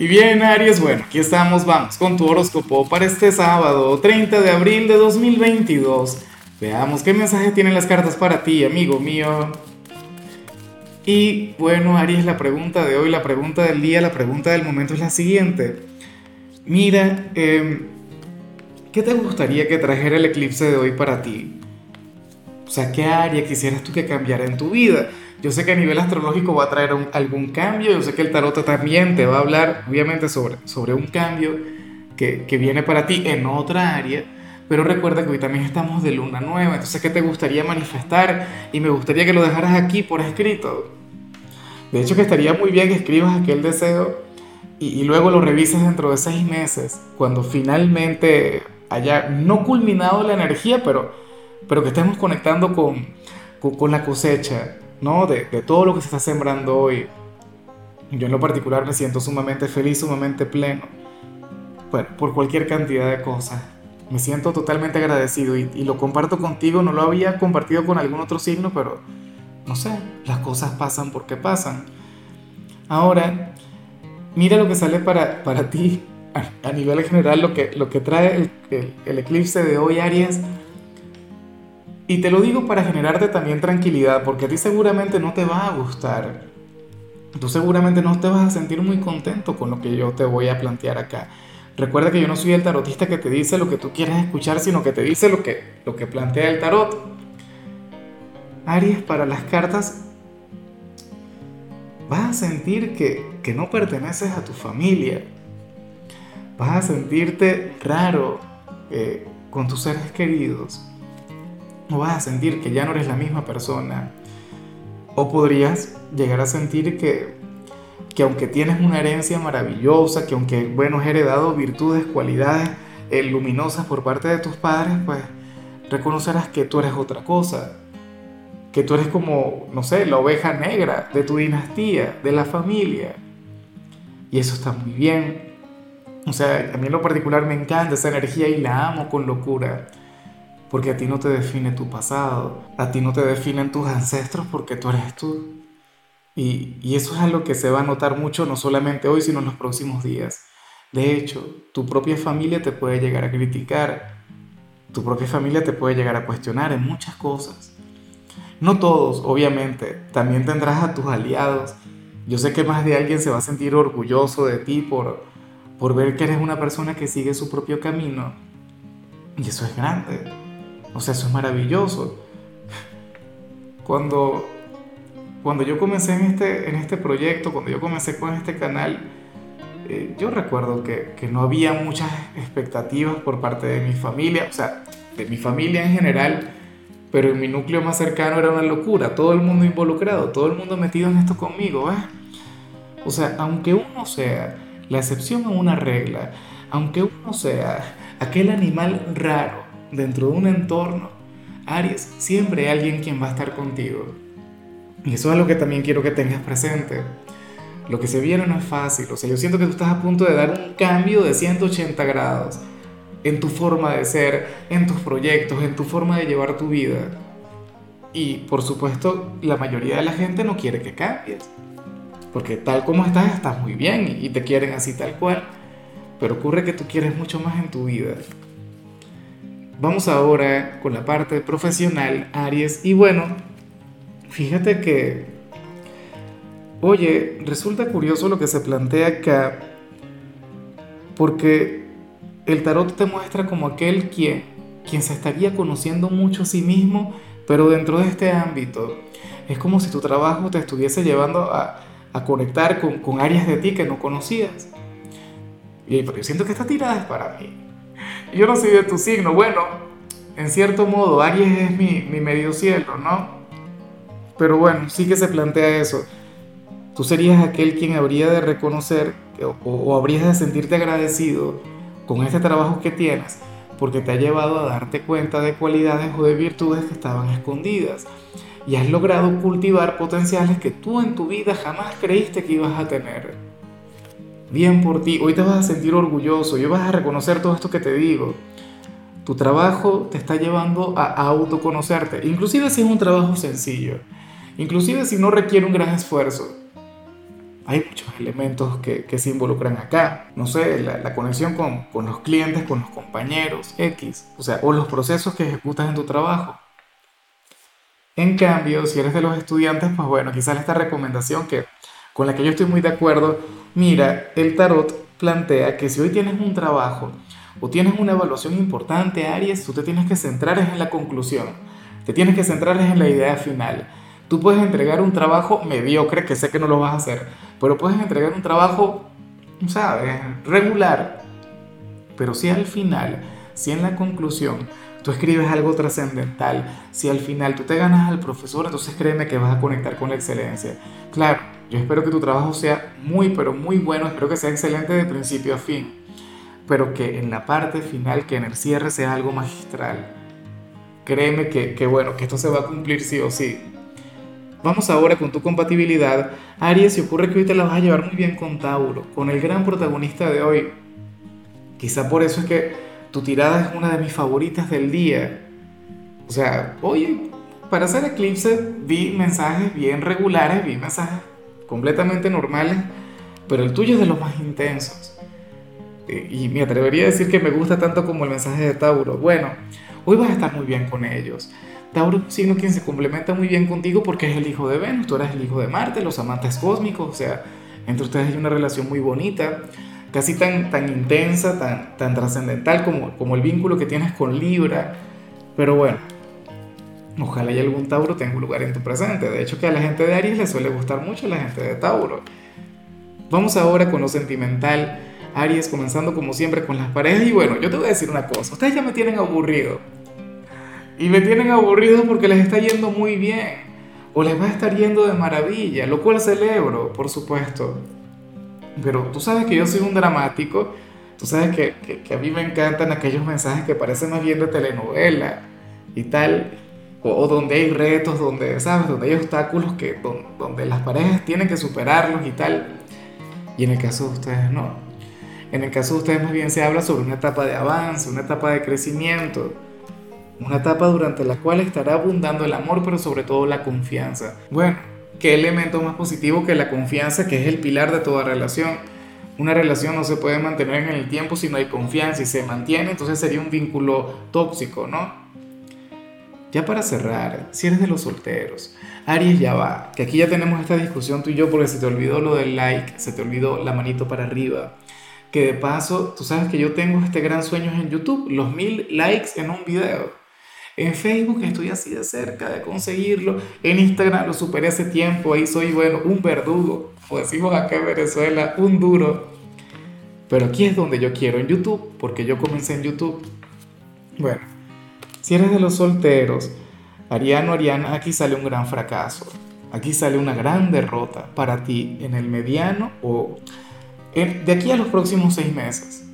Y bien, Aries, bueno, aquí estamos, vamos con tu horóscopo para este sábado, 30 de abril de 2022. Veamos qué mensaje tienen las cartas para ti, amigo mío. Y bueno, Aries, la pregunta de hoy, la pregunta del día, la pregunta del momento es la siguiente. Mira, em, ¿qué te gustaría que trajera el eclipse de hoy para ti? O sea, ¿qué área quisieras tú que cambiara en tu vida? Yo sé que a nivel astrológico va a traer algún cambio, yo sé que el tarot también te va a hablar, obviamente, sobre, sobre un cambio que, que viene para ti en otra área, pero recuerda que hoy también estamos de luna nueva, entonces, ¿qué te gustaría manifestar? Y me gustaría que lo dejaras aquí por escrito. De hecho, que estaría muy bien que escribas aquel deseo y, y luego lo revises dentro de seis meses, cuando finalmente haya no culminado la energía, pero, pero que estemos conectando con, con, con la cosecha ¿no? De, de, todo lo que se está sembrando hoy. Yo en lo particular me siento sumamente feliz, sumamente pleno, bueno, por cualquier cantidad de cosas. Me siento totalmente agradecido y, y, lo comparto contigo, no lo había compartido con algún otro signo, pero no sé, las cosas pasan porque pasan. Ahora, mira lo que sale para, para ti a, a nivel general, lo que, lo que trae el, el, el eclipse de hoy, Aries y te lo digo para generarte también tranquilidad, porque a ti seguramente no te va a gustar. Tú seguramente no te vas a sentir muy contento con lo que yo te voy a plantear acá. Recuerda que yo no soy el tarotista que te dice lo que tú quieres escuchar, sino que te dice lo que, lo que plantea el tarot. Aries, para las cartas, vas a sentir que, que no perteneces a tu familia. Vas a sentirte raro eh, con tus seres queridos o vas a sentir que ya no eres la misma persona. O podrías llegar a sentir que, que aunque tienes una herencia maravillosa, que aunque, bueno, has heredado virtudes, cualidades eh, luminosas por parte de tus padres, pues reconocerás que tú eres otra cosa. Que tú eres como, no sé, la oveja negra de tu dinastía, de la familia. Y eso está muy bien. O sea, a mí en lo particular me encanta esa energía y la amo con locura porque a ti no te define tu pasado, a ti no te definen tus ancestros porque tú eres tú. Y, y, eso es algo que se va a notar mucho no solamente hoy, sino en los próximos días. De hecho, tu propia familia te puede llegar a criticar, tu propia familia te puede llegar a cuestionar en muchas cosas. No todos, obviamente, también tendrás a tus aliados. Yo sé que más de alguien se va a sentir orgulloso de ti por, por ver que eres una persona que sigue su propio camino. Y eso es grande. O sea, eso es maravilloso. Cuando, cuando yo comencé en este, en este proyecto, cuando yo comencé con este canal, eh, yo recuerdo que, que, no había muchas expectativas por parte de mi familia, o sea, de mi familia en general, pero en mi núcleo más cercano era una locura, todo el mundo involucrado, todo el mundo metido en esto conmigo, ¿eh? O sea, aunque uno sea la excepción a una regla, aunque uno sea aquel animal raro, dentro de un entorno, Aries, siempre hay alguien quien va a estar contigo. Y eso es lo que también quiero que tengas presente. Lo que se viene no es fácil, o sea, yo siento que tú estás a punto de dar un cambio de 180 grados en tu forma de ser, en tus proyectos, en tu forma de llevar tu vida. Y por supuesto, la mayoría de la gente no quiere que cambies, porque tal como estás, estás muy bien y te quieren así tal cual, pero ocurre que tú quieres mucho más en tu vida. Vamos ahora con la parte profesional, Aries. Y bueno, fíjate que, oye, resulta curioso lo que se plantea acá, porque el tarot te muestra como aquel quien, quien se estaría conociendo mucho a sí mismo, pero dentro de este ámbito. Es como si tu trabajo te estuviese llevando a, conectar con, con áreas de ti que no conocías. Y yo siento que esta tirada es para mí yo no soy de tu signo. Bueno, en cierto modo, Aries es mi, mi medio cielo, ¿no? Pero bueno, sí que se plantea eso. Tú serías aquel quien habría de reconocer o, o habrías de sentirte agradecido con este trabajo que tienes porque te ha llevado a darte cuenta de cualidades o de virtudes que estaban escondidas y has logrado cultivar potenciales que tú en tu vida jamás creíste que ibas a tener bien por ti, hoy te vas a sentir orgulloso, hoy vas a reconocer todo esto que te digo. Tu trabajo te está llevando a autoconocerte, inclusive si es un trabajo sencillo, inclusive si no requiere un gran esfuerzo. hay muchos elementos que, que se involucran acá. No sé, la, la conexión con, con, los clientes, con los compañeros, X, o sea, o los procesos que ejecutas en tu trabajo. En cambio, si eres de los estudiantes, pues bueno, quizás esta recomendación que con la que yo estoy muy de acuerdo, mira, el tarot plantea que si hoy tienes un trabajo o tienes una evaluación importante, Aries, tú te tienes que centrar en la conclusión, te tienes que centrar en la idea final. Tú puedes entregar un trabajo mediocre, que sé que no lo vas a hacer, pero puedes entregar un trabajo, ¿sabes?, regular. Pero si al final, si en la conclusión tú escribes algo trascendental, si al final tú te ganas al profesor, entonces créeme que vas a conectar con la excelencia. Claro, yo espero que tu trabajo sea muy, pero muy bueno, espero que sea excelente de principio a fin, pero que en la parte final, que en el cierre sea algo magistral. Créeme que, que bueno, que esto se va a cumplir sí o sí. Vamos ahora con tu compatibilidad. Aries, si ocurre que hoy te la vas a llevar muy bien con Tauro, con el gran protagonista de hoy. Quizá por eso es que tu tirada es una de mis favoritas del día. O sea, oye, para hacer eclipse vi mensajes bien regulares, vi mensajes completamente normales, pero el tuyo es de los más intensos. Y me atrevería a decir que me gusta tanto como el mensaje de Tauro. Bueno, hoy vas a estar muy bien con ellos. Tauro es un quien se complementa muy bien contigo porque es el hijo de Venus, tú eres el hijo de Marte, los amantes cósmicos, o sea, entre ustedes hay una relación muy bonita, casi tan, tan intensa, tan, tan trascendental como, como el vínculo que tienes con Libra. Pero bueno, ojalá y algún Tauro tenga un lugar en tu presente. De hecho, que a la gente de Aries le suele gustar mucho la gente de Tauro. Vamos ahora con lo sentimental. Aries comenzando como siempre con las parejas. Y bueno, yo te voy a decir una cosa. Ustedes ya me tienen aburrido. Y me tienen aburrido porque les está yendo muy bien. O les va a estar yendo de maravilla, lo cual celebro, por supuesto. Pero tú sabes que yo soy un dramático. Tú sabes que, que, que a mí me encantan aquellos mensajes que parecen más bien de telenovela y tal. O, donde hay retos, donde, ¿sabes? Donde hay obstáculos que, donde las parejas tienen que superarlos y tal. Y en el caso de ustedes no. En el caso de ustedes más bien se habla sobre una etapa de avance, una etapa de crecimiento una etapa durante la cual estará abundando el amor, pero sobre todo la confianza. Bueno, ¿qué elemento más positivo que la confianza, que es el pilar de toda relación? Una relación no se puede mantener en el tiempo si no hay confianza y se mantiene, entonces sería un vínculo tóxico, ¿no? Ya para cerrar, si eres de los solteros, Aries ya va, que aquí ya tenemos esta discusión tú y yo porque se te olvidó lo del like, se te olvidó la manito para arriba, que de paso, tú sabes que yo tengo este gran sueño en YouTube, los mil likes en un video. En Facebook estoy así de cerca de conseguirlo. En Instagram lo superé hace tiempo. Ahí soy, bueno, un verdugo. O decimos acá en Venezuela, un duro. Pero aquí es donde yo quiero, en YouTube, porque yo comencé en YouTube. Bueno, si eres de los solteros, Ariano, Ariana, aquí sale un gran fracaso. Aquí sale una gran derrota para ti en el mediano o de aquí a los próximos seis meses.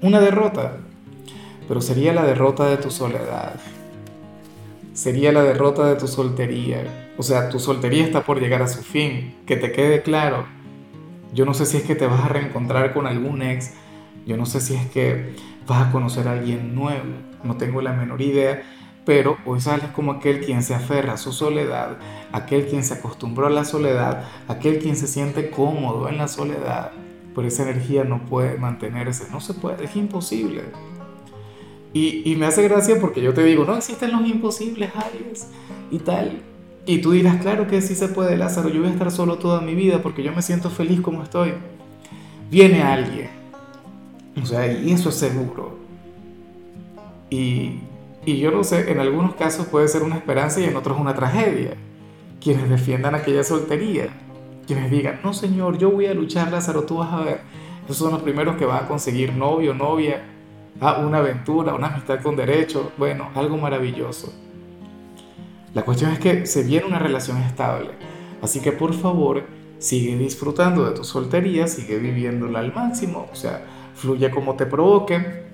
Una derrota, pero sería la derrota de tu soledad sería la derrota de tu soltería. O sea, tu soltería está por llegar a su fin. Que te quede claro. Yo no sé si es que te vas a reencontrar con algún ex. Yo no sé si es que vas a conocer a alguien nuevo. No tengo la menor idea. Pero hoy sales como aquel quien se aferra a su soledad, aquel quien se acostumbró a la soledad, aquel quien se siente cómodo en la soledad. Pero esa energía no puede mantenerse, no se puede, es imposible. Y, y, me hace gracia porque yo te digo, no existen los imposibles, Aries, y tal. Y tú dirás, claro que sí se puede, Lázaro, yo voy a estar solo toda mi vida porque yo me siento feliz como estoy. Viene alguien, o sea, y eso es seguro. Y, y yo no sé, en algunos casos puede ser una esperanza y en otros una tragedia. Quienes defiendan aquella soltería, quienes digan, no señor, yo voy a luchar, Lázaro, tú vas a ver. Esos son los primeros que van a conseguir novio, novia, Ah, una aventura, una amistad con derecho, bueno, algo maravilloso. La cuestión es que se viene una relación estable, así que por favor sigue disfrutando de tu soltería, sigue viviéndola al máximo, o sea, fluye como te provoque,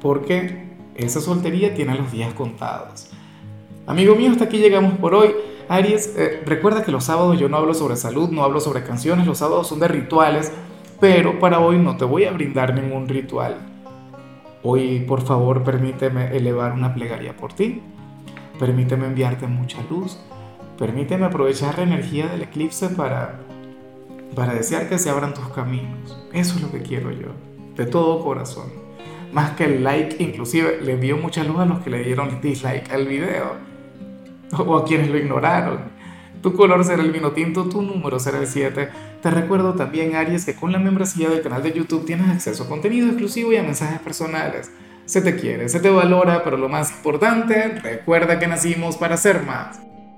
porque esa soltería tiene los días contados. Amigo mío, hasta aquí llegamos por hoy. Aries, eh, recuerda que los sábados yo no hablo sobre salud, no hablo sobre canciones, los sábados son de rituales, pero para hoy no te voy a brindar ningún ritual. Hoy, por favor, permíteme elevar una plegaria por ti. Permíteme enviarte mucha luz. Permíteme aprovechar la energía del eclipse para, para desear que se abran tus caminos. Eso es lo que quiero yo, de todo corazón. Más que el like, inclusive le envío mucha luz a los que le dieron dislike al video o a quienes lo ignoraron. Tu color será el vino tinto, tu número será el 7. Te recuerdo también, Aries, que con la membresía del canal de YouTube tienes acceso a contenido exclusivo y a mensajes personales. Se te quiere, se te valora, pero lo más importante, recuerda que nacimos para ser más.